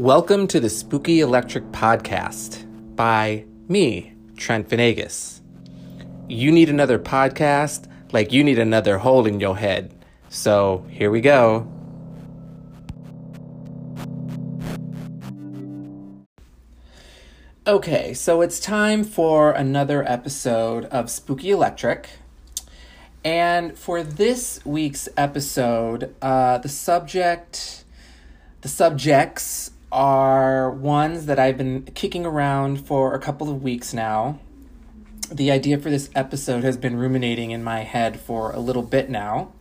Welcome to the Spooky Electric Podcast by me, Trent Venegas. You need another podcast like you need another hole in your head. So here we go. Okay, so it's time for another episode of Spooky Electric. And for this week's episode, uh, the subject, the subjects are ones that I've been kicking around for a couple of weeks now. The idea for this episode has been ruminating in my head for a little bit now.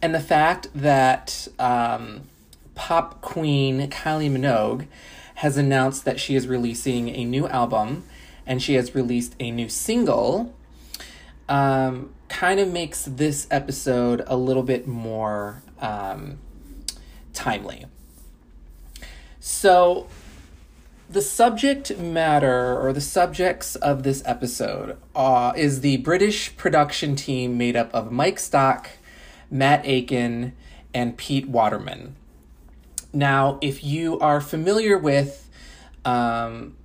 And the fact that um, pop queen Kylie Minogue has announced that she is releasing a new album and she has released a new single um, kind of makes this episode a little bit more um, timely. So, the subject matter or the subjects of this episode uh, is the British production team made up of Mike Stock, Matt Aitken, and Pete Waterman. Now, if you are familiar with um,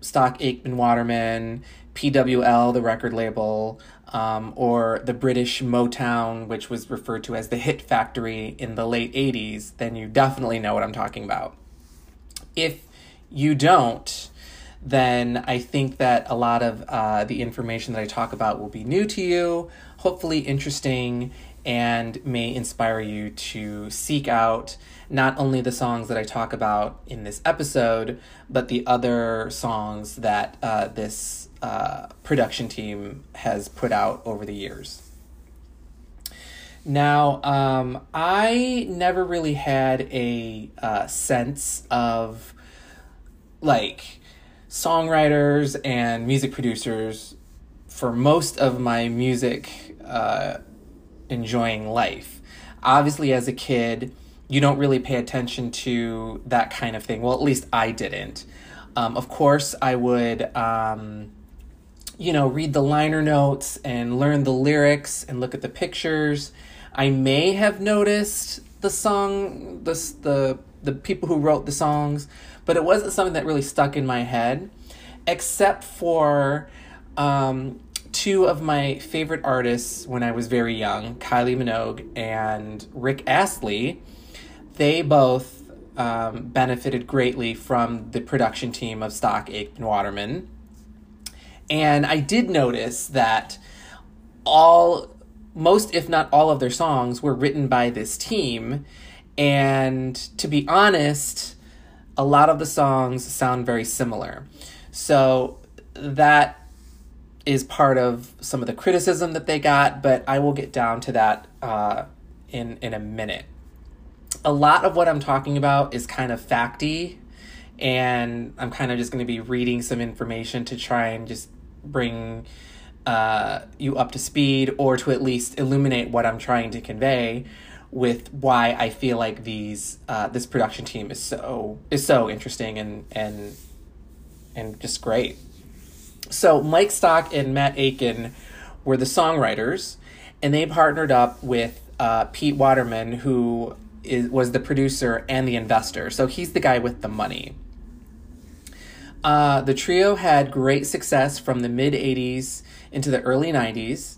Stock, Aitken, Waterman, PWL, the record label, um, or the British Motown, which was referred to as the Hit Factory in the late 80s, then you definitely know what I'm talking about. If you don't, then I think that a lot of uh, the information that I talk about will be new to you, hopefully interesting, and may inspire you to seek out not only the songs that I talk about in this episode, but the other songs that uh, this uh, production team has put out over the years. Now, um, I never really had a uh, sense of like songwriters and music producers for most of my music uh, enjoying life. Obviously, as a kid, you don't really pay attention to that kind of thing. Well, at least I didn't. Um, of course, I would. Um, you know, read the liner notes and learn the lyrics and look at the pictures. I may have noticed the song, the the the people who wrote the songs, but it wasn't something that really stuck in my head, except for um, two of my favorite artists when I was very young, Kylie Minogue and Rick Astley. They both um, benefited greatly from the production team of Stock Aitken Waterman and I did notice that all, most if not all of their songs were written by this team. And to be honest, a lot of the songs sound very similar. So that is part of some of the criticism that they got, but I will get down to that uh, in in a minute. A lot of what I'm talking about is kind of facty, and I'm kind of just going to be reading some information to try and just bring uh, you up to speed or to at least illuminate what I'm trying to convey with why I feel like these uh, this production team is so is so interesting and and and just great. So Mike Stock and Matt Aitken were the songwriters, and they partnered up with uh, Pete Waterman, who is was the producer and the investor. So he's the guy with the money. Uh, the trio had great success from the mid 80s into the early 90s,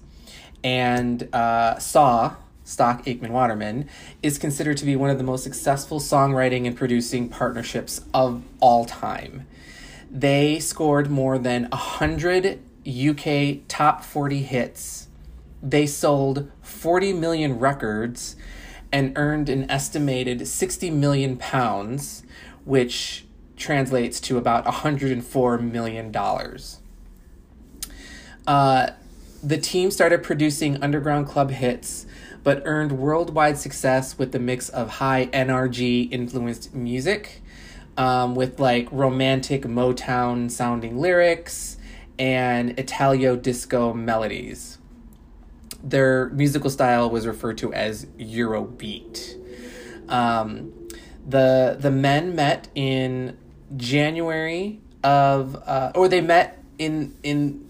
and uh, SAW, Stock Aitken Waterman, is considered to be one of the most successful songwriting and producing partnerships of all time. They scored more than 100 UK top 40 hits. They sold 40 million records and earned an estimated 60 million pounds, which translates to about $104 million. Uh, the team started producing underground club hits, but earned worldwide success with the mix of high NRG influenced music, um, with like romantic Motown sounding lyrics and Italo disco melodies. Their musical style was referred to as Eurobeat. Um, the the men met in January of, uh, or they met in in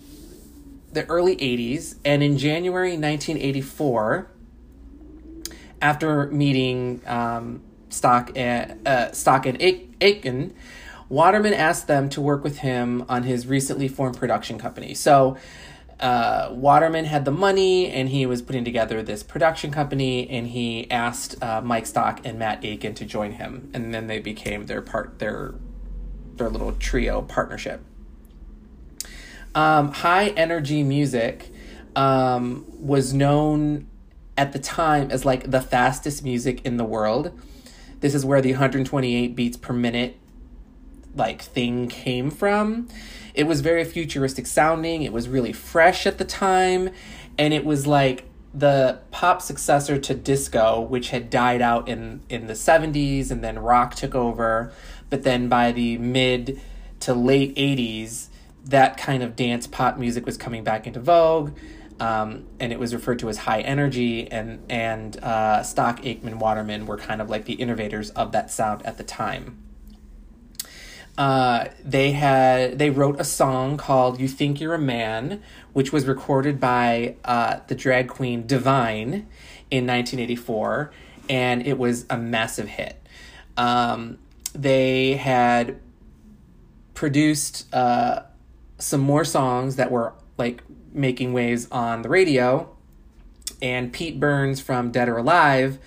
the early 80s, and in January 1984, after meeting um, Stock and uh, Stock and Aitken, Waterman asked them to work with him on his recently formed production company. So uh, Waterman had the money and he was putting together this production company and he asked uh, Mike Stock and Matt Aitken to join him and then they became their part their their little trio partnership. Um, high energy music um, was known at the time as like the fastest music in the world. This is where the 128 beats per minute like thing came from. It was very futuristic sounding. It was really fresh at the time and it was like the pop successor to disco which had died out in in the 70s and then rock took over, but then by the mid to late 80s that kind of dance pop music was coming back into vogue. Um, and it was referred to as high energy, and and uh, Stock, Aikman, Waterman were kind of like the innovators of that sound at the time. Uh, they had they wrote a song called "You Think You're a Man," which was recorded by uh, the drag queen Divine in 1984, and it was a massive hit. Um, they had produced uh, some more songs that were like making waves on the radio. And Pete Burns from Dead or Alive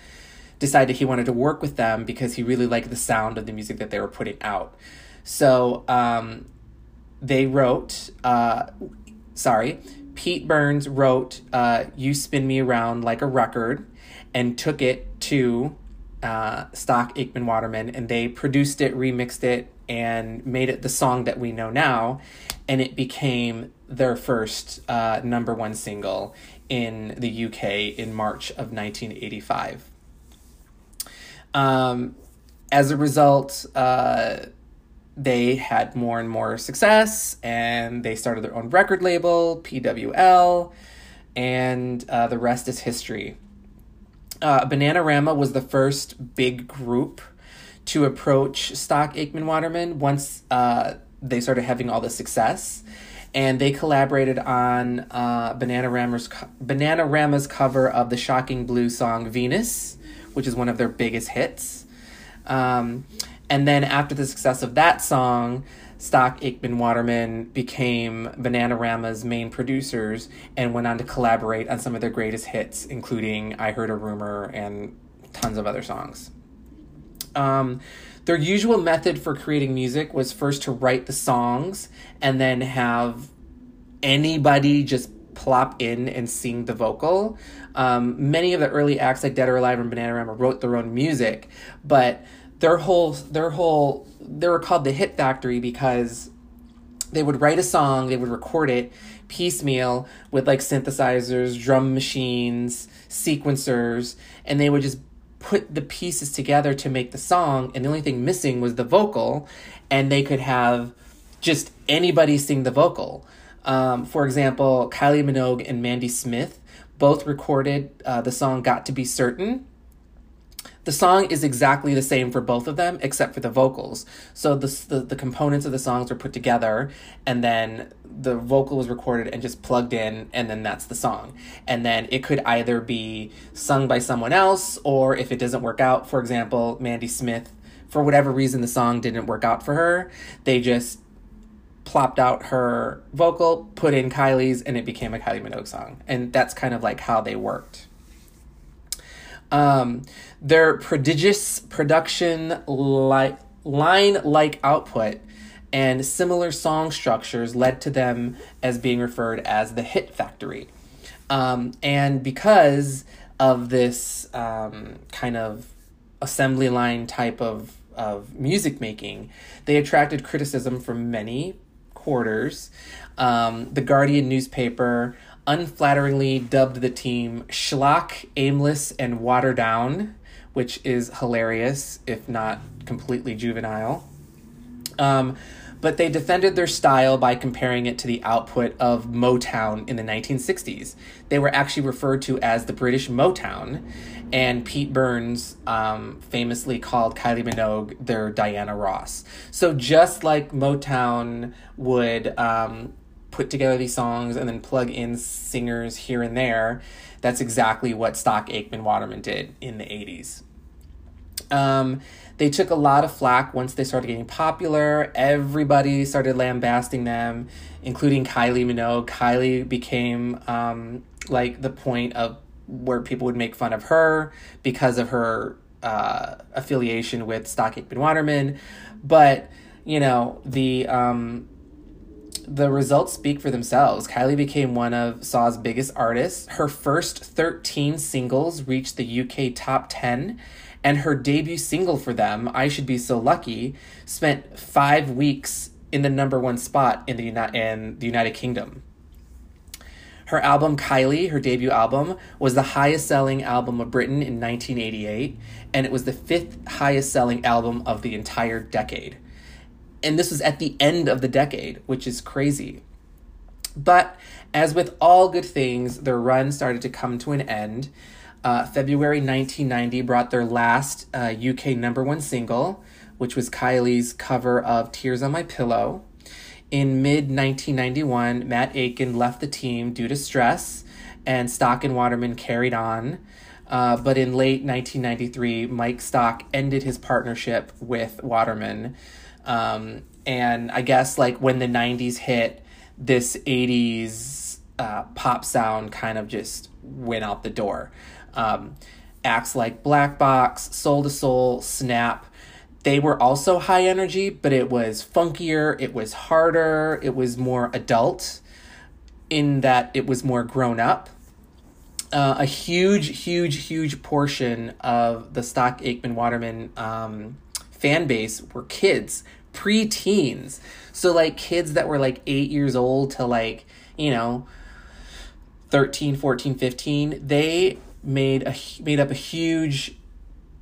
decided he wanted to work with them because he really liked the sound of the music that they were putting out. So um, they wrote, uh, sorry, Pete Burns wrote uh, You Spin Me Around Like a Record and took it to uh, Stock Aitken Waterman and they produced it, remixed it, and made it the song that we know now. And it became their first uh, number one single in the UK in March of 1985. Um, as a result, uh, they had more and more success and they started their own record label, PWL, and uh, the rest is history. Uh, Bananarama was the first big group to approach Stock Aitken Waterman once uh, they started having all the success and they collaborated on uh, Bananarama's Bananarama's cover of the shocking blue song Venus, which is one of their biggest hits. Um, and then after the success of that song, Stock Aitken Waterman became Bananarama's main producers and went on to collaborate on some of their greatest hits, including I Heard a Rumor and tons of other songs. Um, their usual method for creating music was first to write the songs and then have anybody just plop in and sing the vocal. Um, many of the early acts like Dead or Alive and Bananarama wrote their own music, but their whole their whole they were called the Hit Factory because they would write a song, they would record it piecemeal with like synthesizers, drum machines, sequencers, and they would just put the pieces together to make the song, and the only thing missing was the vocal, and they could have just anybody sing the vocal. Um, for example, Kylie Minogue and Mandy Smith both recorded uh, the song Got to Be Certain. The song is exactly the same for both of them, except for the vocals. So the, the, the components of the songs were put together, and then the vocal was recorded and just plugged in, and then that's the song. And then it could either be sung by someone else, or if it doesn't work out, for example, Mandy Smith, for whatever reason the song didn't work out for her, they just plopped out her vocal, put in Kylie's, and it became a Kylie Minogue song. And that's kind of like how they worked. Um, their prodigious production li- line like output and similar song structures led to them as being referred as the hit factory. Um, and because of this um, kind of assembly line type of, of music making, they attracted criticism from many quarters. Um, the Guardian newspaper unflatteringly dubbed the team schlock, aimless, and watered down, which is hilarious, if not completely juvenile. Um, but they defended their style by comparing it to the output of Motown in the 1960s. They were actually referred to as the British Motown, and Pete Burns um, famously called Kylie Minogue their Diana Ross. So just like Motown would um, put together these songs and then plug in singers here and there, that's exactly what Stock Aitken Waterman did in the 80s. Um, they took a lot of flack once they started getting popular. Everybody started lambasting them, including Kylie Minogue. Kylie became um, like the point of where people would make fun of her because of her uh, affiliation with Stock Aitken Waterman. But, you know, the. Um, the results speak for themselves. Kylie became one of SAW's biggest artists. Her first 13 singles reached the UK top 10, and her debut single for them, I Should Be So Lucky, spent five weeks in the number one spot in the, Uni- in the United Kingdom. Her album Kylie, her debut album, was the highest selling album of Britain in 1988, and it was the fifth highest selling album of the entire decade. And this was at the end of the decade, which is crazy. But as with all good things, their run started to come to an end. Uh, February 1990 brought their last uh, UK number one single, which was Kylie's cover of Tears on My Pillow. In mid 1991, Matt Aitken left the team due to stress, and Stock and Waterman carried on. Uh, but in late 1993, Mike Stock ended his partnership with Waterman. Um, and I guess like when the 90s hit, this 80s uh, pop sound kind of just went out the door. Um, acts like Black Box, Soul II Soul, Snap, they were also high energy, but it was funkier, it was harder, it was more adult in that it was more grown up. Uh, a huge, huge, huge portion of the Stock Aitken Waterman um, fan base were kids, pre-teens. So like kids that were like 8 years old to like, you know, 13, 14, 15, they made a made up a huge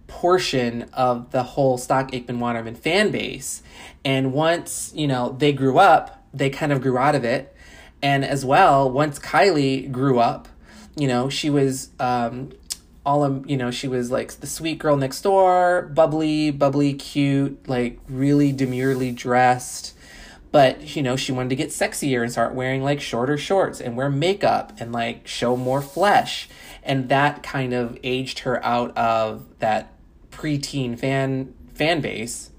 portion of the whole Stock Aitken Waterman fan base. And once, you know, they grew up, they kind of grew out of it. And as well, once Kylie grew up, you know, she was um, all um, you know, she was like the sweet girl next door, bubbly, bubbly, cute, like really demurely dressed. But you know, she wanted to get sexier and start wearing like shorter shorts and wear makeup and like show more flesh. And that kind of aged her out of that preteen fan fan base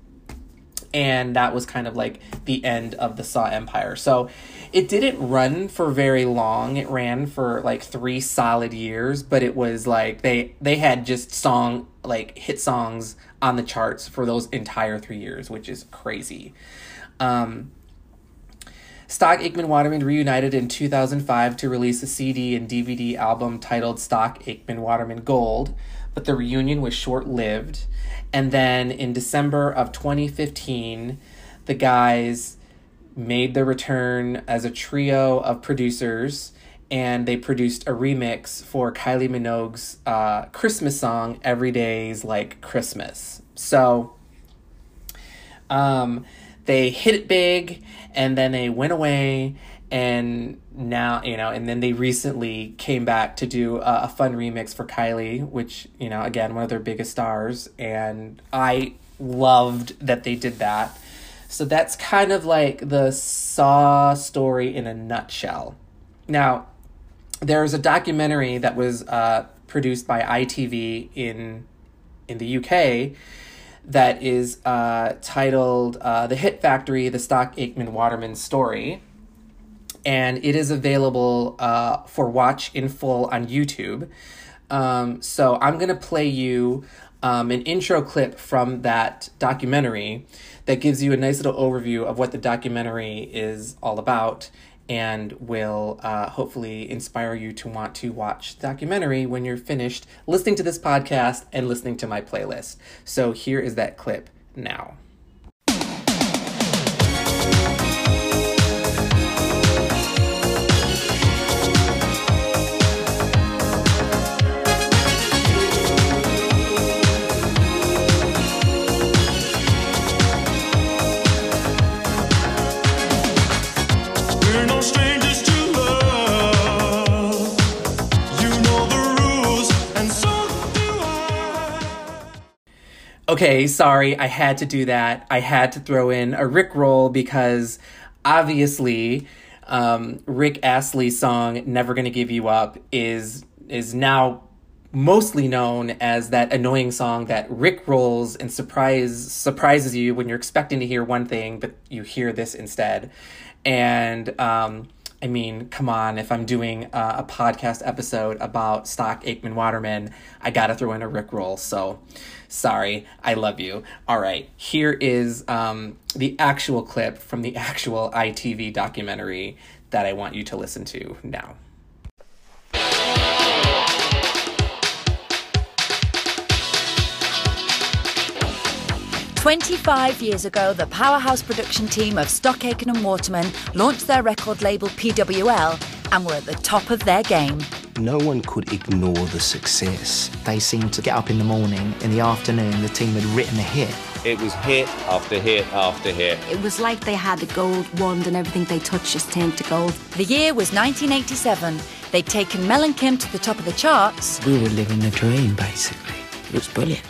and that was kind of like the end of the SAW Empire. So it didn't run for very long. It ran for like 3 solid years, but it was like they they had just song like hit songs on the charts for those entire 3 years, which is crazy. Um Stock Aitken Waterman reunited in 2005 to release a CD and DVD album titled Stock Aitken Waterman Gold, but the reunion was short lived. And then in December of 2015, the guys made their return as a trio of producers and they produced a remix for Kylie Minogue's uh, Christmas song, Every Day's Like Christmas. So um, they hit it big and then they went away and now you know and then they recently came back to do a, a, fun remix for kylie which you know again one of their biggest stars. And i loved that they did that. So that's kind of like the saw story in a nutshell. Now there's a documentary that was uh, produced by itv in in the uk that is uh, titled uh, the hit factory the stock aitken waterman story and it is available uh, for watch in full on YouTube. Um, so I'm gonna play you um, an intro clip from that documentary that gives you a nice little overview of what the documentary is all about and will uh, hopefully inspire you to want to watch the documentary when you're finished listening to this podcast and listening to my playlist. So here is that clip now. Okay, sorry, I had to do that. I had to throw in a Rick roll because obviously um, Rick Astley's song "Never Gonna Give You Up" is is now mostly known as that annoying song that Rick rolls and surprise surprises you when you're expecting to hear one thing, but you hear this instead. And um, I mean, come on, if I'm doing uh, a podcast episode about stock Aikman Waterman, I gotta throw in a Rick roll. So sorry, I love you. All right, here is um, the actual clip from the actual ITV documentary that I want you to listen to now. 25 years ago, the powerhouse production team of Stock Aitken and Waterman launched their record label PWL and were at the top of their game. No one could ignore the success. They seemed to get up in the morning, in the afternoon, the team had written a hit. It was hit after hit after hit. It was like they had a gold wand and everything they touched just turned to gold. The year was 1987. They'd taken Mel and Kim to the top of the charts. We were living the dream, basically. It was brilliant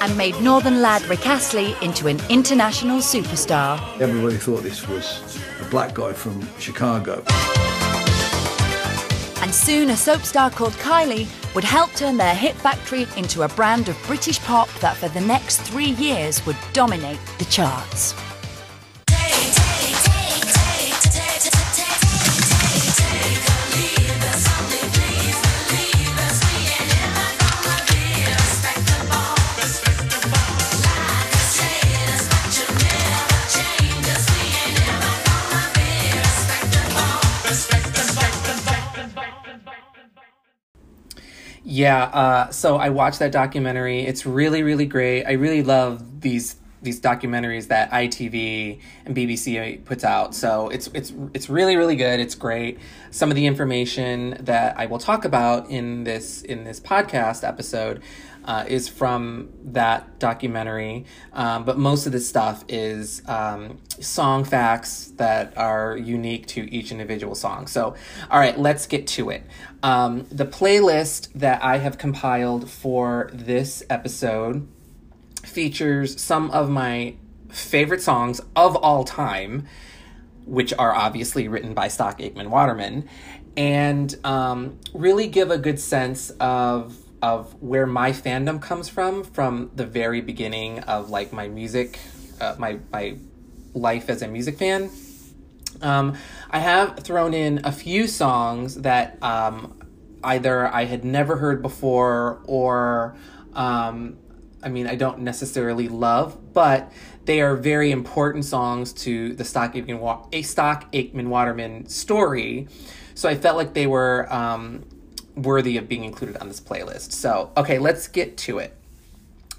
and made Northern lad Rick Astley into an international superstar. Everybody thought this was a black guy from Chicago. And soon a soap star called Kylie would help turn their hit factory into a brand of British pop that for the next three years would dominate the charts. Yeah, uh, so I watched that documentary. It's really, really great. I really love these these documentaries that ITV and BBC puts out. So it's it's it's really really good. It's great. Some of the information that I will talk about in this in this podcast episode uh, is from that documentary, um, but most of the stuff is um, song facts that are unique to each individual song. So, all right, let's get to it. Um, the playlist that I have compiled for this episode features some of my favorite songs of all time, which are obviously written by Stock Aitken Waterman, and um, really give a good sense of of where my fandom comes from from the very beginning of like my music, uh, my my life as a music fan. Um, I have thrown in a few songs that um, either I had never heard before or um, I mean, I don't necessarily love, but they are very important songs to the Stock Aitken, a Stock Waterman story. So I felt like they were um, worthy of being included on this playlist. So, okay, let's get to it.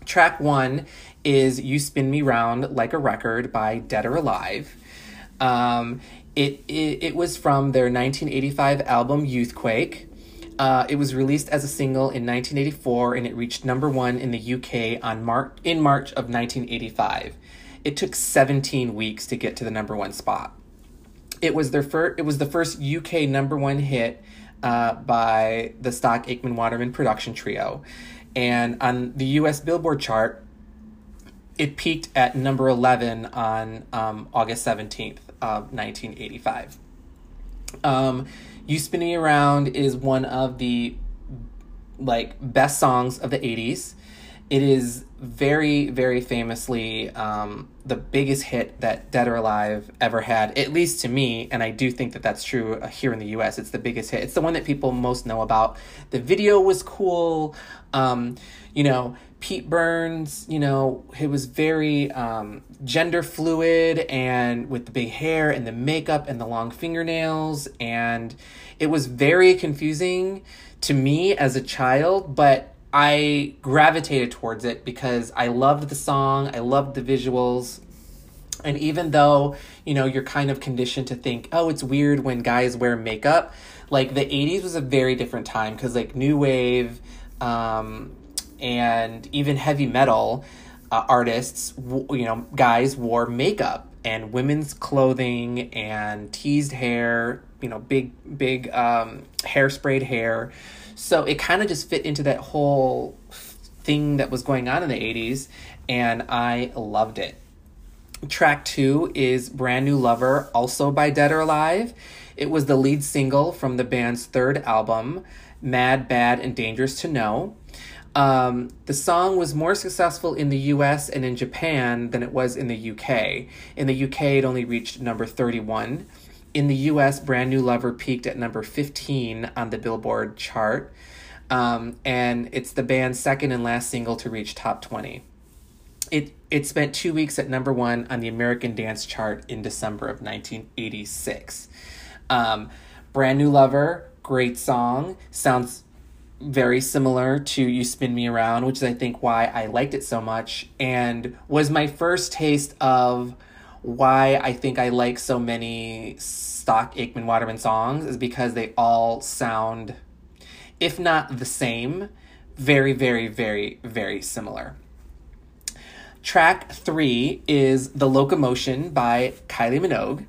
Track one is You Spin Me Round Like a Record by Dead or Alive. Um, it, it, it was from their 1985 album Youthquake. Uh, it was released as a single in 1984 and it reached number one in the UK on Mar- in March of 1985. It took 17 weeks to get to the number one spot. It was their first. It was the first UK number one hit uh, by the Stock Aitken Waterman production trio, and on the U.S. Billboard chart, it peaked at number 11 on um, August 17th of 1985. Um, you Spinning Around is one of the like best songs of the 80s. It is very, very famously um, the biggest hit that Dead or Alive ever had, at least to me, and I do think that that's true uh, here in the US. It's the biggest hit. It's the one that people most know about. The video was cool. Um, you know, Pete Burns, you know, he was very um, gender fluid and with the big hair and the makeup and the long fingernails. And it was very confusing to me as a child, but I gravitated towards it because I loved the song, I loved the visuals. And even though, you know, you're kind of conditioned to think, oh, it's weird when guys wear makeup, like the 80s was a very different time because, like, new wave um, and even heavy metal uh, artists, you know, guys wore makeup and women's clothing and teased hair, you know, big, big um, hairsprayed hair. So it kind of just fit into that whole thing that was going on in the 80s, and I loved it. Track two is Brand New Lover, also by Dead or Alive. It was the lead single from the band's third album, Mad, Bad, and Dangerous to Know. Um, the song was more successful in the US and in Japan than it was in the UK. In the UK, it only reached number 31. In the US, Brand New Lover peaked at number 15 on the Billboard chart. Um, and it's the band's second and last single to reach top 20. It, it spent two weeks at number one on the American Dance chart in December of 1986. Um, Brand New Lover, great song. Sounds very similar to You Spin Me Around, which is, I think, why I liked it so much, and was my first taste of why I think I like so many stock Aikman Waterman songs, is because they all sound, if not the same, very, very, very, very similar. Track three is The Locomotion by Kylie Minogue.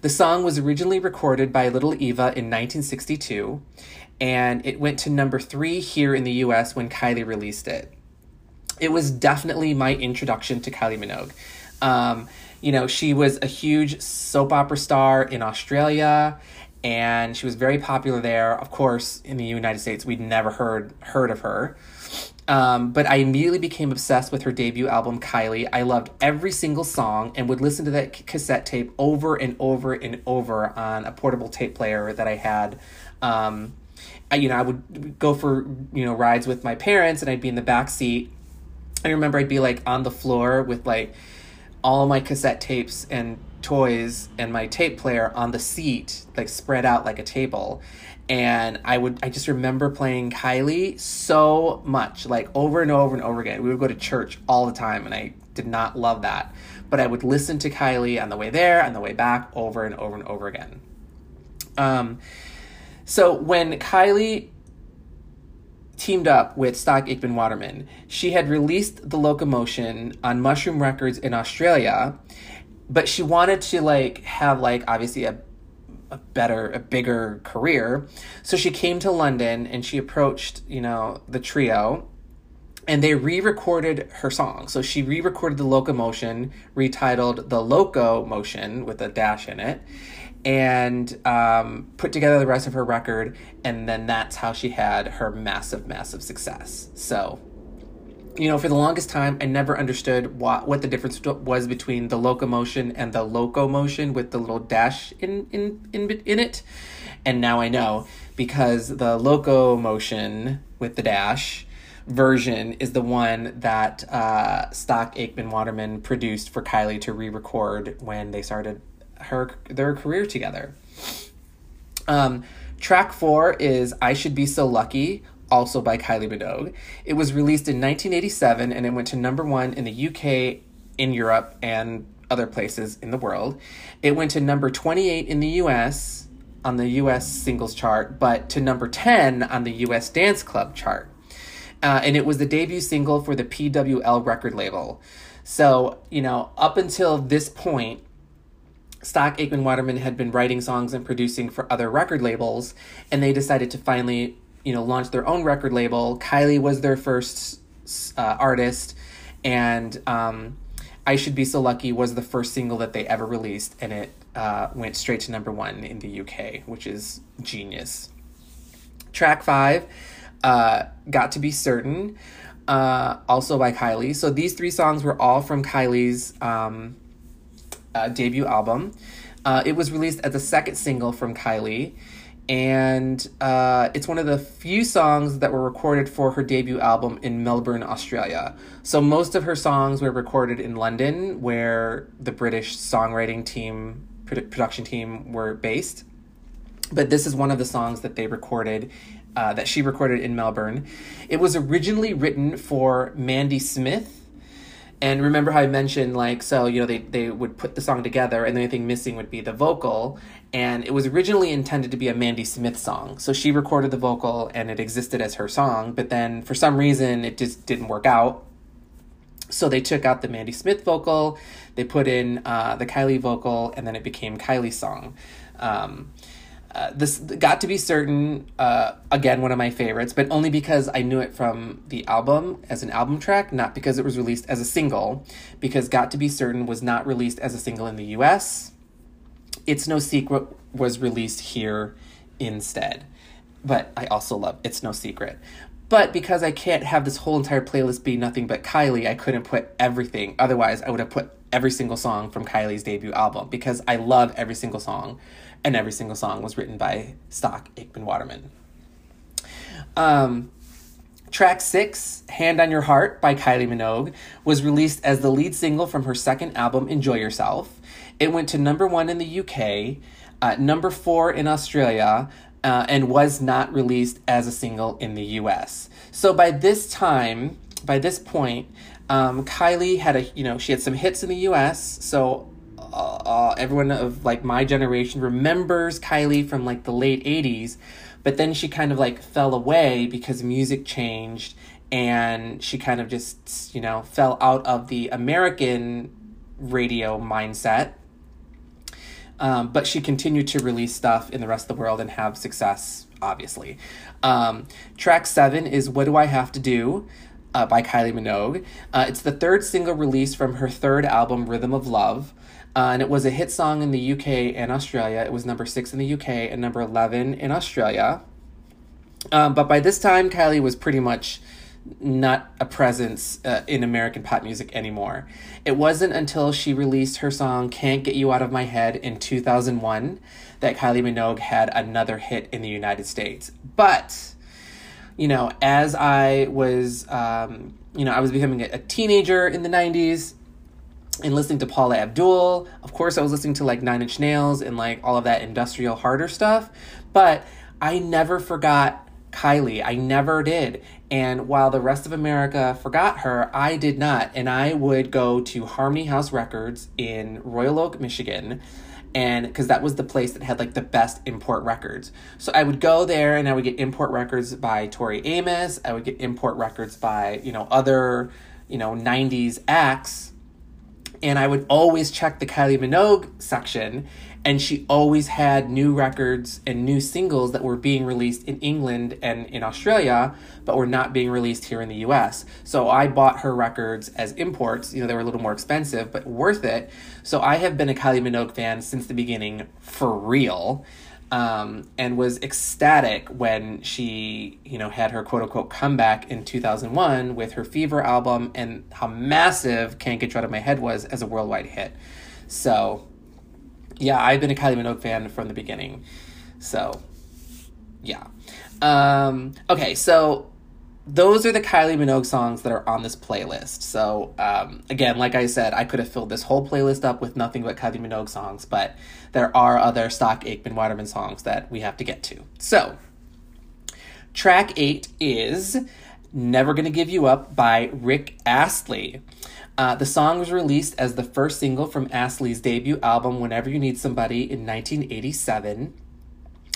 The song was originally recorded by Little Eva in 1962, and it went to number three here in the US when Kylie released it. It was definitely my introduction to Kylie Minogue. Um, you know, she was a huge soap opera star in Australia, and she was very popular there. Of course, in the United States, we'd never heard heard of her. Um, but I immediately became obsessed with her debut album, Kylie. I loved every single song and would listen to that cassette tape over and over and over on a portable tape player that I had. Um, I, you know, I would go for you know rides with my parents, and I'd be in the back seat. I remember I'd be like on the floor with like all my cassette tapes and toys and my tape player on the seat, like spread out like a table. And I would, I just remember playing Kylie so much, like over and over and over again. We would go to church all the time, and I did not love that. But I would listen to Kylie on the way there, on the way back, over and over and over again. Um, so when Kylie teamed up with Stock Aikman Waterman, she had released The Locomotion on Mushroom Records in Australia, but she wanted to like have like obviously a a better a bigger career. So she came to London and she approached, you know, the trio and they re-recorded her song. So she re-recorded The Locomotion, retitled The Loco Motion with a dash in it and um, put together the rest of her record, and then that's how she had her massive, massive success. So, you know, for the longest time, I never understood what what the difference was between the locomotion and the locomotion with the little dash in in in in it, and now I know because the locomotion with the dash version is the one that uh, Stock Aikman Waterman produced for Kylie to re-record when they started her their career together. Um, track four is "I Should Be So Lucky," also by Kylie Minogue. It was released in 1987 and it went to number one in the UK, in Europe, and other places in the world. It went to number 28 in the US on the US singles chart, but to number 10 on the US Dance Club chart. Uh, and it was the debut single for the PWL record label. So, you know, up until this point, Stock Aikman Waterman had been writing songs and producing for other record labels, and they decided to finally, you know, launch their own record label. Kylie was their first uh, artist, and um, I Should Be So Lucky was the first single that they ever released, and it uh, went straight to number one in the UK, which is genius. Track five, uh, Got to Be Certain, uh, also by Kylie. So these three songs were all from Kylie's. Um, uh, debut album. Uh, it was released as a second single from Kylie, and uh, it's one of the few songs that were recorded for her debut album in Melbourne, Australia. So most of her songs were recorded in London, where the British songwriting team, produ- production team, were based. But this is one of the songs that they recorded uh, that she recorded in Melbourne. It was originally written for Mandy Smith, and remember how I mentioned like so you know they they would put the song together and the only thing missing would be the vocal and it was originally intended to be a Mandy Smith song. So she recorded the vocal and it existed as her song, but then for some reason it just didn't work out. So they took out the Mandy Smith vocal, they put in uh, the Kylie vocal, and then it became Kylie's song. Um, uh, this got to be certain uh, again one of my favorites but only because i knew it from the album as an album track not because it was released as a single because got to be certain was not released as a single in the us it's no secret was released here instead. But I also love It's No Secret. But because I can't have this whole entire playlist be nothing but Kylie, I couldn't put everything. Otherwise, I would have put every single song from Kylie's debut album because I love every single song, and every single song was written by Stock Aikman Waterman. Um, track six, Hand on Your Heart by Kylie Minogue, was released as the lead single from her second album, Enjoy Yourself. It went to number one in the UK, uh, number four in Australia, uh, and was not released as a single in the US. So by this time, by this point, um, Kylie had a you know she had some hits in the US. So uh, everyone of like my generation remembers Kylie from like the late '80s, but then she kind of like fell away because music changed and she kind of just you know fell out of the American radio mindset um, but she continued to release stuff in the rest of the world and have success, obviously. Um, track seven is What Do I Have to Do? Uh, by Kylie Minogue. Uh, it's the third single released from her third album, Rhythm of Love. Uh, and it was a hit song in the UK and Australia. It was number six in the UK and number 11 in Australia. Um, but by this time, Kylie was pretty much not a presence uh, in American pop music anymore. It wasn't until she released her song Can't Get You Out of My Head in 2001 that Kylie Minogue had another hit in the United States. But, you know, as I was, um, you know, I was becoming a teenager in the 90s and listening to Paula Abdul. Of course, I was listening to like Nine Inch Nails and like all of that industrial harder stuff. But I never forgot Kylie. I never did. And while the rest of America forgot her, I did not. And I would go to Harmony House Records in Royal Oak, Michigan. And because that was the place that had like the best import records. So I would go there and I would get import records by Tori Amos. I would get import records by, you know, other, you know, 90s acts. And I would always check the Kylie Minogue section and she always had new records and new singles that were being released in England and in Australia, but were not being released here in the US. So I bought her records as imports. You know, they were a little more expensive, but worth it. So I have been a Kylie Minogue fan since the beginning for real. Um, and was ecstatic when she, you know, had her quote unquote comeback in 2001 with her Fever album and how massive Can't Get You Out of My Head was as a worldwide hit. So yeah, I've been a Kylie Minogue fan from the beginning. So, yeah. Um, okay, so those are the Kylie Minogue songs that are on this playlist. So, um, again, like I said, I could have filled this whole playlist up with nothing but Kylie Minogue songs, but there are other stock Aikman Waterman songs that we have to get to. So, track eight is Never Gonna Give You Up by Rick Astley. Uh, the song was released as the first single from Astley's debut album, Whenever You Need Somebody, in 1987.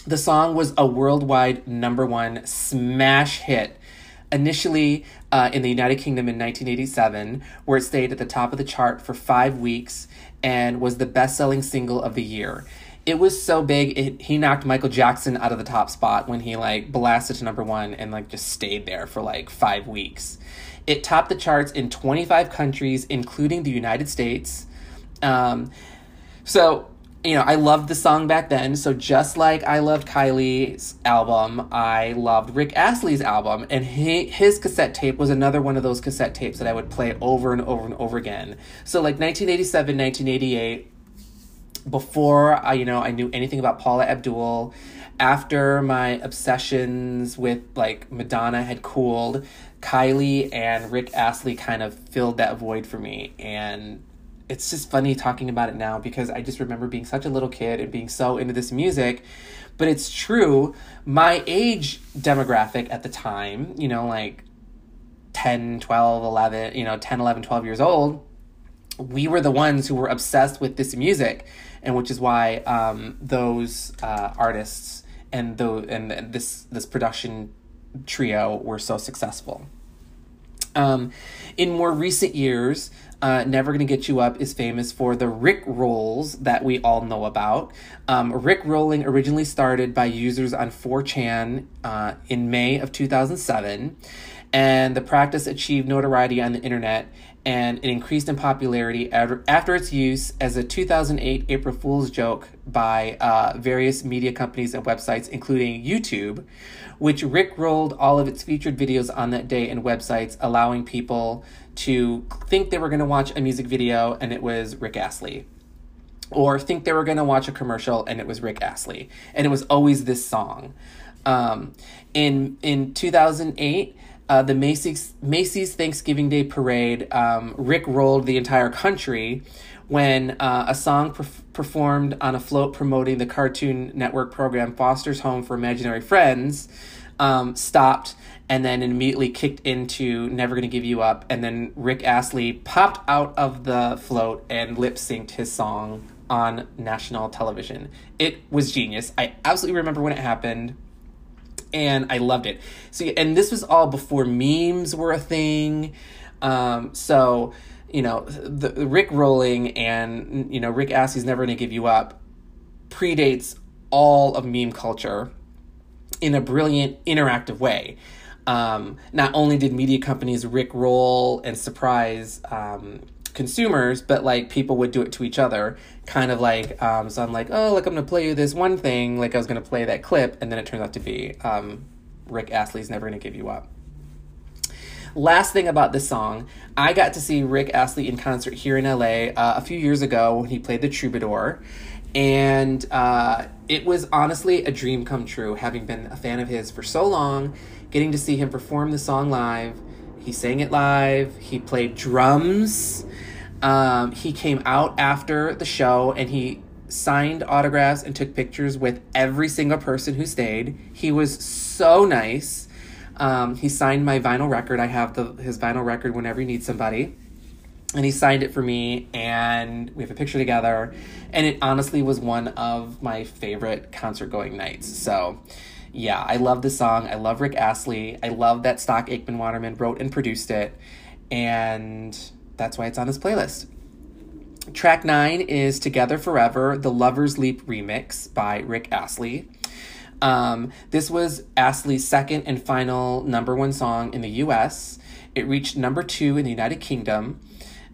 The song was a worldwide number one smash hit, initially uh, in the United Kingdom in 1987, where it stayed at the top of the chart for five weeks and was the best selling single of the year. It was so big, it, he knocked Michael Jackson out of the top spot when he like blasted to number one and like just stayed there for like five weeks. It topped the charts in 25 countries, including the United States. Um, so, you know, I loved the song back then. So, just like I loved Kylie's album, I loved Rick Astley's album. And he, his cassette tape was another one of those cassette tapes that I would play over and over and over again. So, like 1987, 1988, before I, you know, I knew anything about Paula Abdul, after my obsessions with like Madonna had cooled, Kylie and Rick Astley kind of filled that void for me. And it's just funny talking about it now because I just remember being such a little kid and being so into this music. But it's true, my age demographic at the time, you know, like 10, 12, 11, you know, 10, 11, 12 years old, we were the ones who were obsessed with this music. And which is why um, those uh, artists and the and this this production trio were so successful. Um, in more recent years, uh, Never Gonna Get You Up is famous for the Rick rolls that we all know about. Um, Rick rolling originally started by users on 4chan uh, in May of 2007, and the practice achieved notoriety on the internet and it increased in popularity after its use as a 2008 April Fool's joke by uh, various media companies and websites, including YouTube, which Rick rolled all of its featured videos on that day and websites, allowing people to think they were going to watch a music video and it was Rick Astley. Or think they were going to watch a commercial and it was Rick Astley. And it was always this song. Um, in in 2008, uh, the Macy's Macy's Thanksgiving Day Parade, um, Rick rolled the entire country when uh, a song perf- performed on a float promoting the Cartoon Network program Foster's Home for Imaginary Friends um, stopped and then immediately kicked into Never Gonna Give You Up. And then Rick Astley popped out of the float and lip synced his song on national television. It was genius. I absolutely remember when it happened and I loved it. So, and this was all before memes were a thing. Um, so, you know, the, the Rick rolling and you know Rick Astley's never gonna give you up predates all of meme culture in a brilliant interactive way. Um, not only did media companies Rick roll and surprise um, consumers, but like people would do it to each other, kind of like um, so I'm like, oh, like I'm gonna play you this one thing, like I was gonna play that clip, and then it turns out to be um, Rick Astley's never gonna give you up. Last thing about this song, I got to see Rick Astley in concert here in LA uh, a few years ago when he played the Troubadour, and uh, it was honestly a dream come true. Having been a fan of his for so long, getting to see him perform the song live. He sang it live. He played drums. Um, he came out after the show and he signed autographs and took pictures with every single person who stayed. He was so nice. Um, he signed my vinyl record. I have the his vinyl record whenever you need somebody. And he signed it for me, and we have a picture together. And it honestly was one of my favorite concert going nights. So, yeah, I love this song. I love Rick Astley. I love that Stock Aitken Waterman wrote and produced it. And that's why it's on this playlist. Track nine is Together Forever, the Lover's Leap remix by Rick Astley. Um, this was Astley's second and final number one song in the US. It reached number two in the United Kingdom.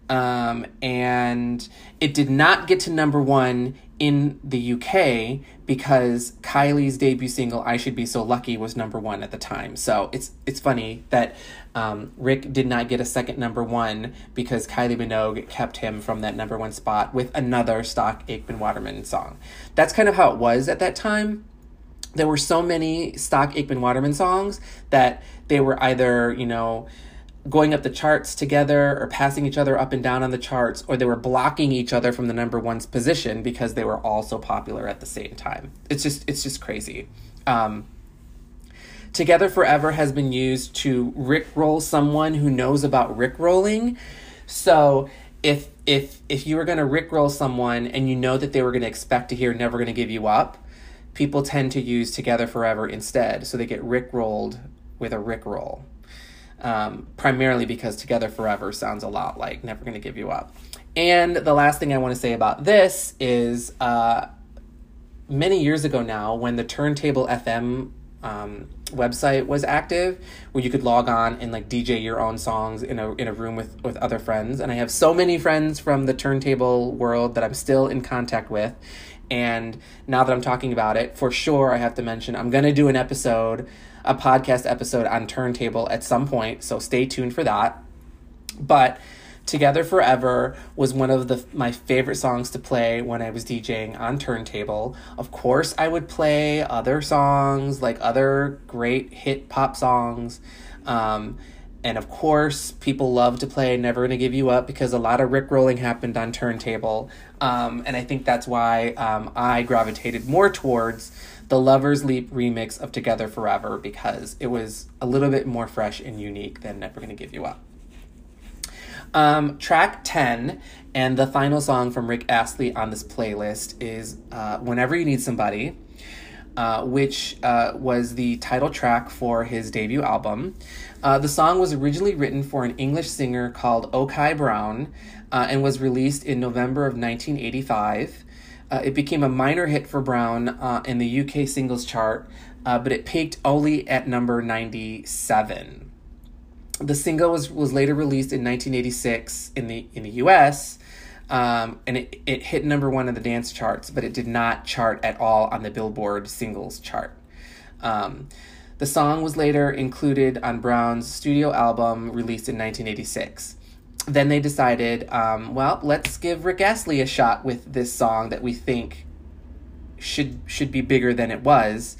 Um, and it did not get to number one in the UK because Kylie's debut single "I Should Be So Lucky" was number one at the time. So it's it's funny that um, Rick did not get a second number one because Kylie Minogue kept him from that number one spot with another stock Aitken Waterman song. That's kind of how it was at that time. There were so many stock Aitken Waterman songs that they were either you know going up the charts together or passing each other up and down on the charts, or they were blocking each other from the number one's position because they were all so popular at the same time. It's just it's just crazy. Um, Together Forever has been used to rickroll someone who knows about rickrolling. So if if if you were gonna rickroll someone and you know that they were gonna expect to hear "Never Gonna Give You Up," people tend to use "Together Forever" instead, so they get rickrolled with a rickroll um, primarily because Together Forever sounds a lot like Never Gonna Give You Up. And the last thing I want to say about this is uh, many years ago now, when the Turntable FM um, website was active, where you could log on and like DJ your own songs in a in a room with with other friends. And I have so many friends from the turntable world that I'm still in contact with. And now that I'm talking about it, for sure, I have to mention I'm gonna do an episode a podcast episode on Turntable at some point, so stay tuned for that. But Together Forever was one of the my favorite songs to play when I was DJing on Turntable. Of course, I would play other songs like other great hit pop songs. Um, and of course, people love to play Never Gonna Give You Up because a lot of Rick rolling happened on Turntable. Um, and I think that's why um, I gravitated more towards the Lover's Leap remix of Together Forever because it was a little bit more fresh and unique than Never Gonna Give You Up. Um, track 10 and the final song from Rick Astley on this playlist is uh, Whenever You Need Somebody, uh, which uh, was the title track for his debut album. Uh, the song was originally written for an English singer called O'Chi Brown uh, and was released in November of 1985. Uh, it became a minor hit for Brown uh, in the UK singles chart, uh, but it peaked only at number 97. The single was, was later released in 1986 in the in the U.S. Um, and it, it hit number one in the dance charts, but it did not chart at all on the Billboard singles chart. Um, the song was later included on Brown's studio album released in 1986. Then they decided, um, well, let's give Rick Astley a shot with this song that we think should should be bigger than it was.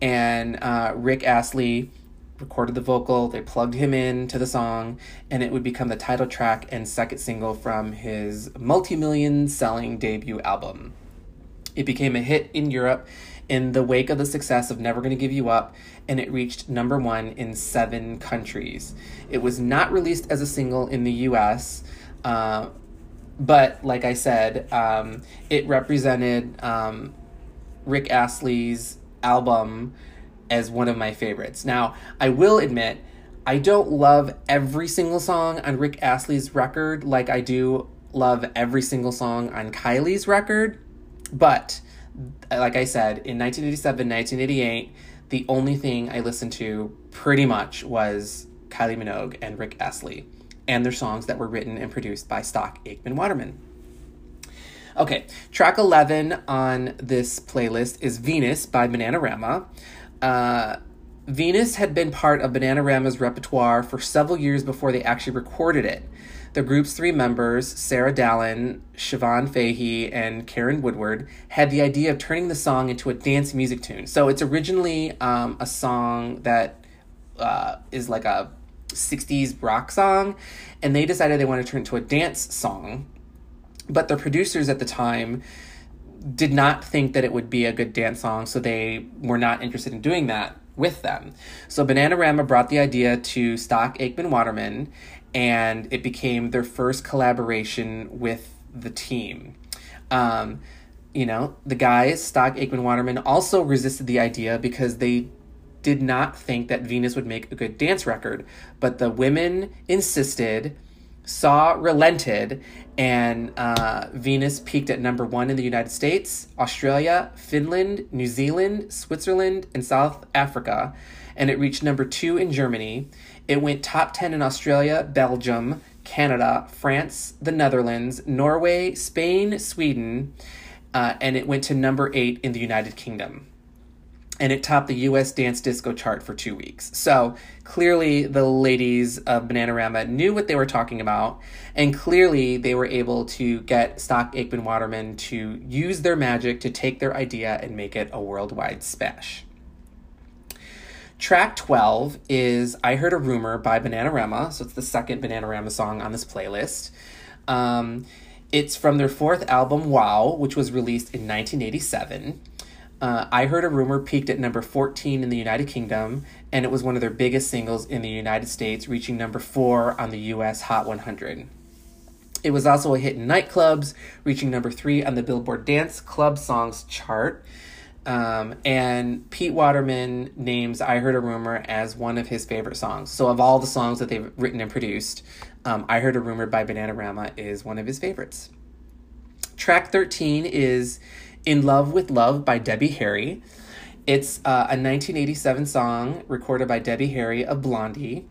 And uh, Rick Astley recorded the vocal, they plugged him in to the song, and it would become the title track and second single from his multi million selling debut album. It became a hit in Europe in the wake of the success of Never Gonna Give You Up, and it reached number one in seven countries. It was not released as a single in the US, uh, but like I said, um, it represented um, Rick Astley's album as one of my favorites. Now, I will admit, I don't love every single song on Rick Astley's record like I do love every single song on Kylie's record, but like I said, in 1987, 1988, the only thing I listened to pretty much was Kylie Minogue and Rick Astley and their songs that were written and produced by Stock Aitken Waterman. Okay, track 11 on this playlist is Venus by Bananarama. Uh, Venus had been part of Bananarama's repertoire for several years before they actually recorded it. The group's three members, Sarah Dallin, Siobhan Fahey, and Karen Woodward, had the idea of turning the song into a dance music tune. So it's originally um, a song that uh, is like a 60s rock song, and they decided they wanted to turn it into a dance song. But the producers at the time did not think that it would be a good dance song, so they were not interested in doing that with them. So Bananarama brought the idea to Stock Aitken Waterman, and it became their first collaboration with the team. Um, you know, the guys, Stock Aitken Waterman, also resisted the idea because they did not think that Venus would make a good dance record, but the women insisted SAW relented, and uh, Venus peaked at number one in the United States, Australia, Finland, New Zealand, Switzerland, and South Africa, and it reached number two in Germany. It went top 10 in Australia, Belgium, Canada, France, the Netherlands, Norway, Spain, Sweden, uh, and it went to number eight in the United Kingdom and it topped the US Dance Disco chart for two weeks. So clearly, the ladies of Bananarama knew what they were talking about, and clearly, they were able to get Stock Aitken Waterman to use their magic to take their idea and make it a worldwide smash. Track 12 is I Heard a Rumor by Bananarama, so it's the second Bananarama song on this playlist. Um, it's from their fourth album, Wow, which was released in 1987. Uh, I Heard a Rumor peaked at number 14 in the United Kingdom, and it was one of their biggest singles in the United States, reaching number 4 on the US Hot 100. It was also a hit in nightclubs, reaching number 3 on the Billboard Dance Club Songs chart. Um, and Pete Waterman names I Heard a Rumor as one of his favorite songs. So, of all the songs that they've written and produced, um, I Heard a Rumor by Bananarama is one of his favorites. Track 13 is in Love with Love by Debbie Harry. It's uh, a 1987 song recorded by Debbie Harry of Blondie.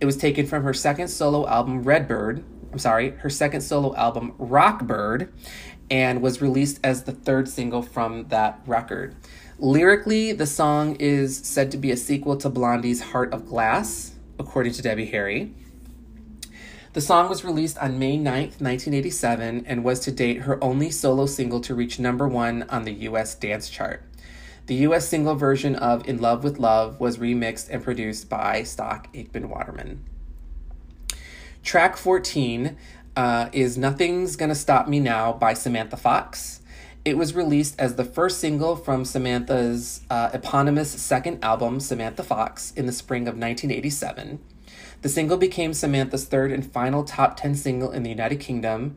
It was taken from her second solo album, Redbird. I'm sorry, her second solo album, Rockbird, and was released as the third single from that record. Lyrically, the song is said to be a sequel to Blondie's Heart of Glass, according to Debbie Harry. The song was released on May 9th, 1987, and was to date her only solo single to reach number one on the US dance chart. The US single version of In Love with Love was remixed and produced by Stock Aitken Waterman. Track 14 uh, is Nothing's Gonna Stop Me Now by Samantha Fox. It was released as the first single from Samantha's uh, eponymous second album, Samantha Fox, in the spring of 1987. The single became Samantha's third and final top 10 single in the United Kingdom,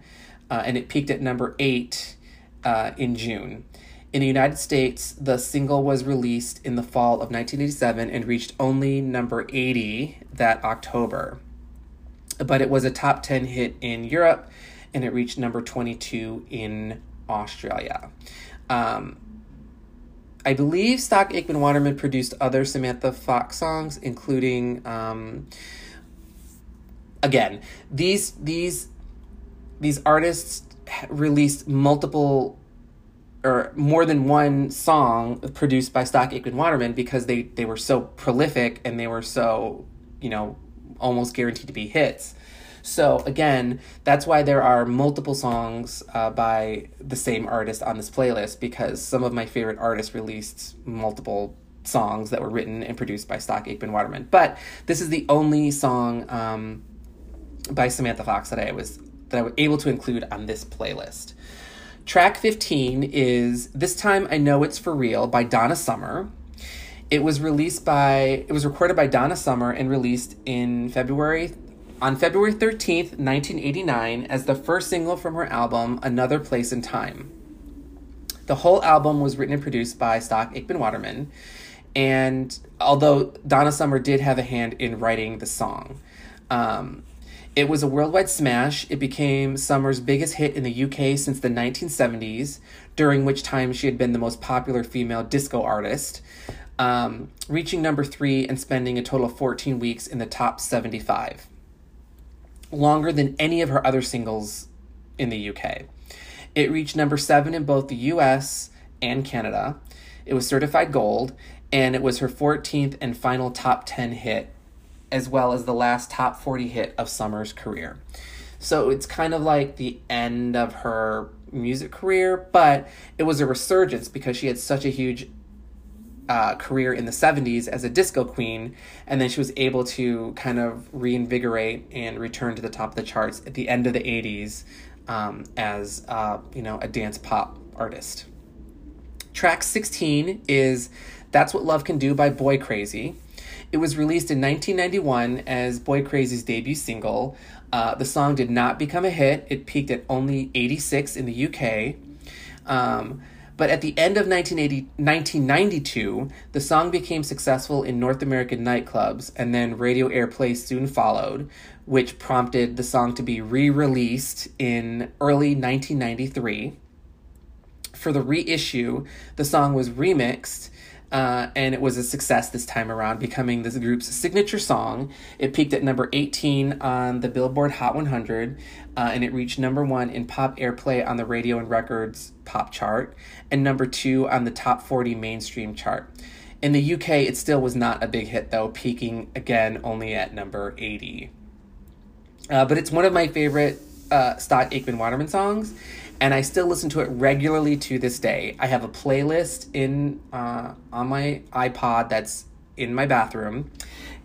uh, and it peaked at number 8 uh, in June. In the United States, the single was released in the fall of 1987 and reached only number 80 that October. But it was a top 10 hit in Europe and it reached number 22 in Australia. Um, I believe Stock Aitken Waterman produced other Samantha Fox songs, including um, again, these these these artists released multiple or more than one song produced by Stock Aitken Waterman because they they were so prolific and they were so you know almost guaranteed to be hits. So again, that's why there are multiple songs uh, by the same artist on this playlist because some of my favorite artists released multiple songs that were written and produced by Stock Aitken Waterman. But this is the only song um, by Samantha Fox that I was that I was able to include on this playlist. Track 15 is This Time I Know It's For Real by Donna Summer. It was released by it was recorded by Donna Summer and released in February on February 13th, 1989 as the first single from her album Another Place in Time. The whole album was written and produced by Stock Aitken Waterman, and although Donna Summer did have a hand in writing the song, um, it was a worldwide smash. It became Summer's biggest hit in the UK since the 1970s, during which time she had been the most popular female disco artist, um, reaching number three and spending a total of 14 weeks in the top 75. Longer than any of her other singles in the UK. It reached number seven in both the US and Canada. It was certified gold, and it was her 14th and final top 10 hit as well as the last top 40 hit of Summer's career. So it's kind of like the end of her music career, but it was a resurgence because she had such a huge uh, career in the 70s as a disco queen, and then she was able to kind of reinvigorate and return to the top of the charts at the end of the 80s um, as uh, you know a dance pop artist. Track 16 is That's What Love Can Do by Boy Crazy. It was released in 1991 as Boy Crazy's debut single. Uh, the song did not become a hit. It peaked at only 86 in the UK. Um, but at the end of 1980, 1992, the song became successful in North American nightclubs, and then radio airplay soon followed, which prompted the song to be re released in early 1993. For the reissue, the song was remixed uh, and it was a success this time around, becoming the group's signature song. It peaked at number 18 on the Billboard Hot 100, uh, and it reached number one in pop airplay on the Radio and Records pop chart, and number two on the top 40 mainstream chart. In the UK, it still was not a big hit, though, peaking again only at number 80. Uh, but it's one of my favorite uh, Stock Aitken Waterman songs, and I still listen to it regularly to this day. I have a playlist in uh, on my iPod that's in my bathroom,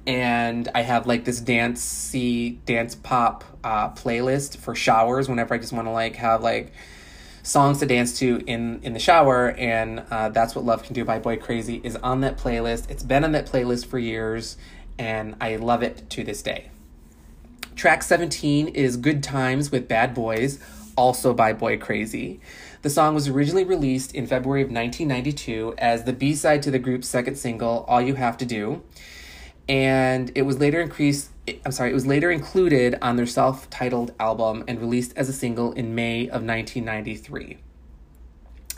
and I have like this dancey dance pop uh, playlist for showers whenever I just want to like have like songs to dance to in in the shower and uh, that's what love can do by boy crazy is on that playlist it's been on that playlist for years and i love it to this day track 17 is good times with bad boys also by Boy Crazy. The song was originally released in February of 1992 as the B side to the group's second single, All You Have to Do. And it was later increased I'm sorry, it was later included on their self-titled album and released as a single in May of 1993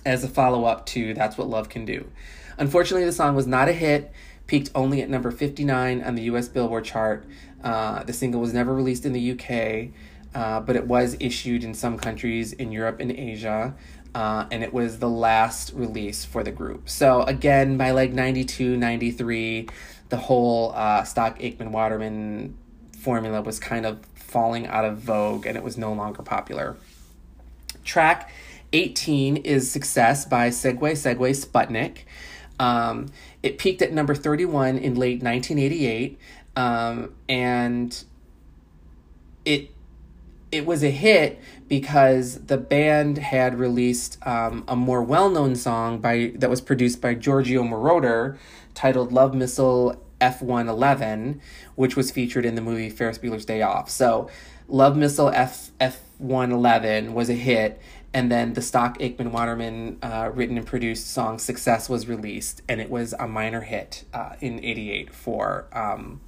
as a follow-up to That's What Love Can Do. Unfortunately, the song was not a hit, peaked only at number 59 on the US Billboard chart. Uh, the single was never released in the UK, uh, but it was issued in some countries in Europe and Asia. Uh, and it was the last release for the group. So, again, by like 92, 93, the whole uh, Stock Aitken Waterman formula was kind of falling out of vogue and it was no longer popular. Track 18 is Success by Sigue Sigue Sputnik. Um, it peaked at number 31 in late 1988, um, and it it was a hit because the band had released um, a more well-known song by that was produced by Giorgio Moroder titled Love Missile F111, which was featured in the movie Ferris Bueller's Day Off. So Love Missile F F111 was a hit, and then the stock Aitken Waterman uh, written and produced song Success was released, and it was a minor hit uh, in 88 for um,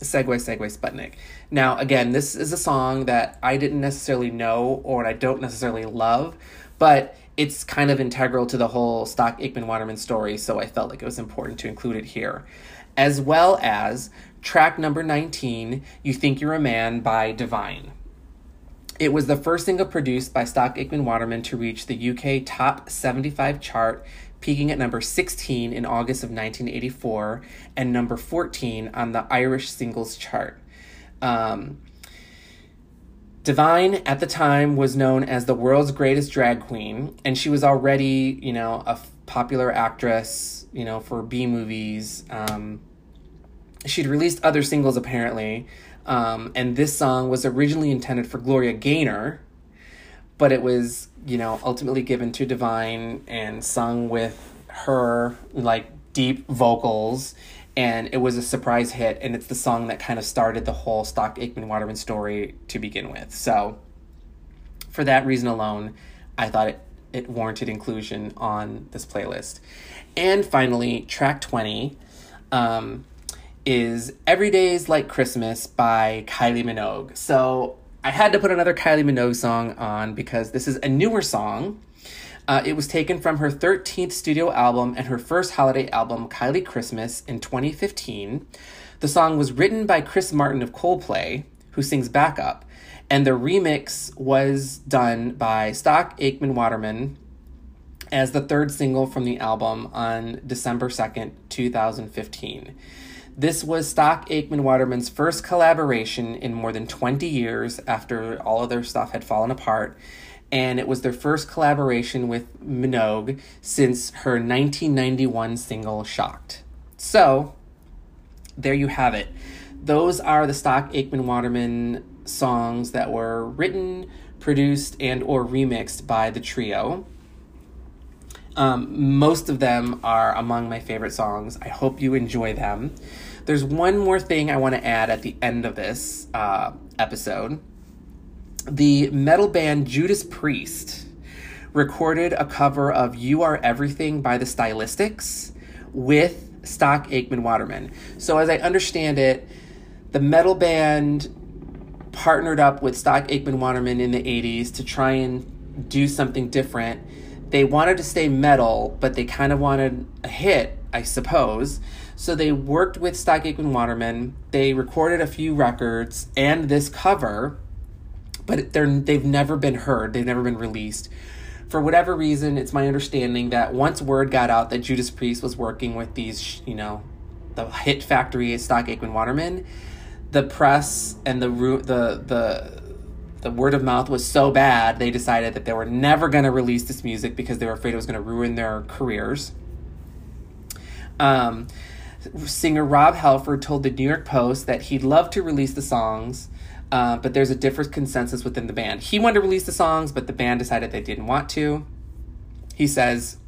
Sigue Sigue Sputnik. Now, again, this is a song that I didn't necessarily know or I don't necessarily love, but it's kind of integral to the whole Stock Aitken Waterman story, so I felt like it was important to include it here. As well as track number 19, You Think You're a Man by Divine. It was the first single produced by Stock Aitken Waterman to reach the UK top 75 chart, peaking at number 16 in August of 1984 and number 14 on the Irish singles chart. Um, Divine at the time was known as the world's greatest drag queen, and she was already, you know, a f- popular actress, you know, for B movies. Um, she'd released other singles apparently, um, and this song was originally intended for Gloria Gaynor, but it was, you know, ultimately given to Divine and sung with her like deep vocals and it was a surprise hit and it's the song that kind of started the whole stock Aitken Waterman story to begin with. So for that reason alone, I thought it, it warranted inclusion on this playlist. And finally, track 20 um, is Like Christmas by Kylie Minogue. So I had to put another Kylie Minogue song on because this is a newer song uh, it was taken from her 13th studio album and her first holiday album, Kylie Christmas, in 2015. The song was written by Chris Martin of Coldplay, who sings backup, and the remix was done by Stock Aitken Waterman as the third single from the album on December 2nd, 2015. This was Stock Aitken Waterman's first collaboration in more than 20 years after all of their stuff had fallen apart and it was their first collaboration with Minogue since her 1991 single Shocked. So, there you have it. Those are the stock Aitken Waterman songs that were written, produced, and or remixed by the trio. Um, most of them are among my favorite songs. I hope you enjoy them. There's one more thing I want to add at the end of this uh, episode the metal band Judas Priest recorded a cover of You Are Everything by the Stylistics with Stock Aitken Waterman. So, as I understand it, the metal band partnered up with Stock Aitken Waterman in the 80s to try and do something different. They wanted to stay metal, but they kind of wanted a hit, I suppose. So they worked with Stock Aitken Waterman. They recorded a few records and this cover but they're they've never been heard. They've never been released. For whatever reason, it's my understanding that once word got out that Judas Priest was working with these, you know, the hit factory Stock Aitken Waterman, the press and the the the the word of mouth was so bad they decided that they were never going to release this music because they were afraid it was going to ruin their careers. Um, singer Rob Halford told the New York Post that he'd love to release the songs, uh, but there's a different consensus within the band. He wanted to release the songs, but the band decided they didn't want to. He says,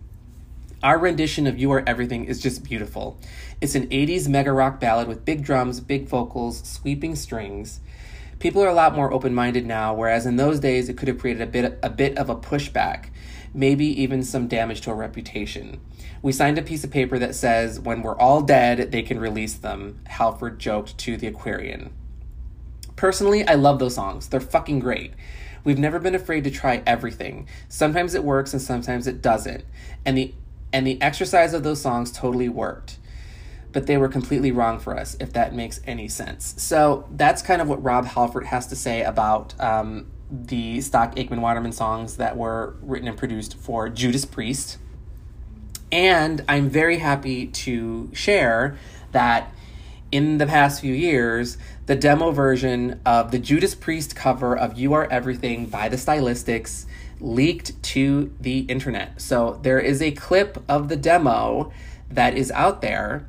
Our rendition of You Are Everything is just beautiful. It's an 80s mega rock ballad with big drums, big vocals, sweeping strings. People are a lot more open minded now, whereas in those days it could have created a bit, a bit of a pushback, maybe even some damage to a reputation. We signed a piece of paper that says, when we're all dead, they can release them, Halford joked to the Aquarian. Personally, I love those songs. They're fucking great. We've never been afraid to try everything. Sometimes it works and sometimes it doesn't. And the and the exercise of those songs totally worked. But they were completely wrong for us, if that makes any sense. So that's kind of what Rob Halford has to say about um, the stock Aitken Waterman songs that were written and produced for Judas Priest. And I'm very happy to share that in the past few years, the demo version of the Judas Priest cover of You Are Everything by the Stylistics leaked to the internet. So there is a clip of the demo that is out there,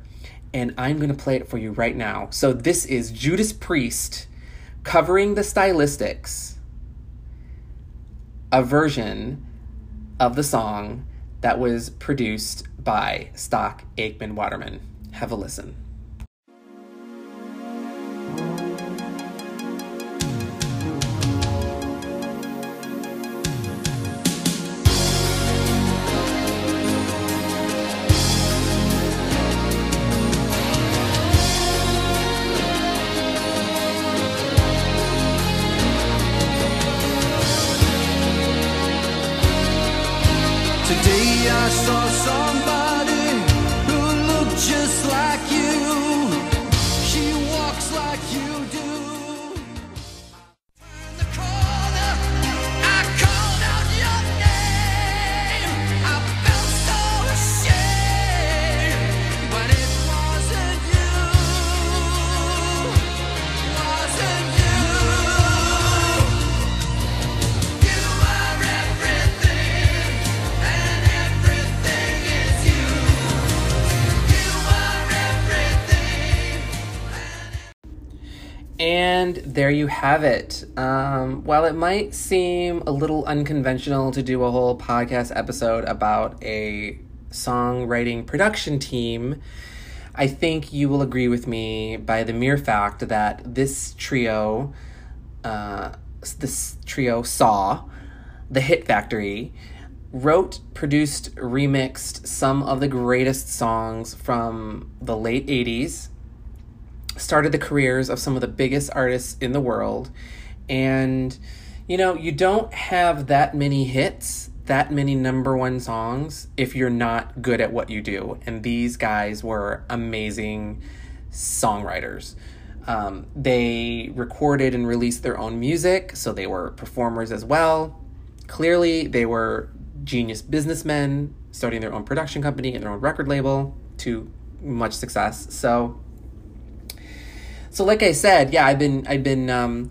and I'm going to play it for you right now. So this is Judas Priest covering the Stylistics, a version of the song that was produced by Stock Aitken Waterman. Have a listen. There you have it. Um, while it might seem a little unconventional to do a whole podcast episode about a songwriting production team, I think you will agree with me by the mere fact that this trio, uh, this trio SAW the Hit Factory, wrote, produced, remixed some of the greatest songs from the late 80s started the careers of some of the biggest artists in the world. And, you know, you don't have that many hits, that many number one songs, if you're not good at what you do. And these guys were amazing songwriters. Um, they recorded and released their own music, so they were performers as well. Clearly, they were genius businessmen, starting their own production company and their own record label to much success. So, so like I said, yeah, I've been I've been um,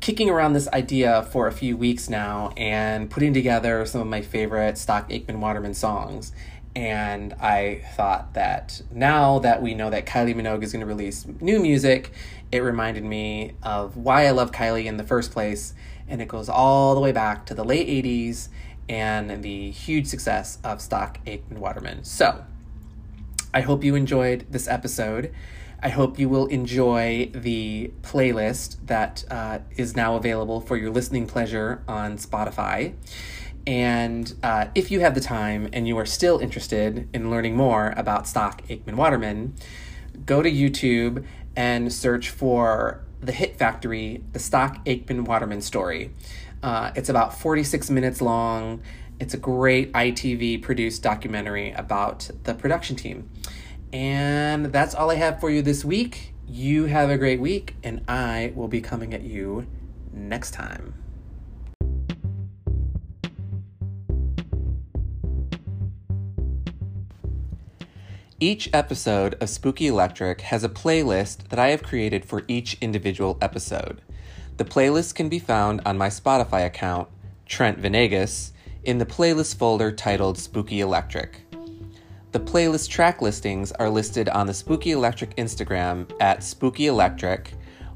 kicking around this idea for a few weeks now and putting together some of my favorite stock Aitken Waterman songs. And I thought that now that we know that Kylie Minogue is going to release new music, it reminded me of why I love Kylie in the first place. And it goes all the way back to the late 80s and the huge success of stock Aitken Waterman. So I hope you enjoyed this episode. I hope you will enjoy the playlist that uh, is now available for your listening pleasure on Spotify. And uh, if you have the time and you are still interested in learning more about Stock Aitken Waterman, go to YouTube and search for The Hit Factory, the Stock Aitken Waterman story. Uh, it's about 46 minutes long. It's a great ITV produced documentary about the production team. And that's all I have for you this week. You have a great week, and I will be coming at you next time. Each episode of Spooky Electric has a playlist that I have created for each individual episode. The playlist can be found on my Spotify account, Trent Venegas, in the playlist folder titled Spooky Electric. The playlist track listings are listed on the Spooky Electric Instagram at Spooky Electric,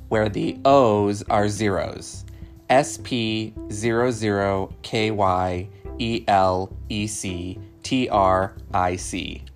where the O's are zeros. SP00KYELECTRIC.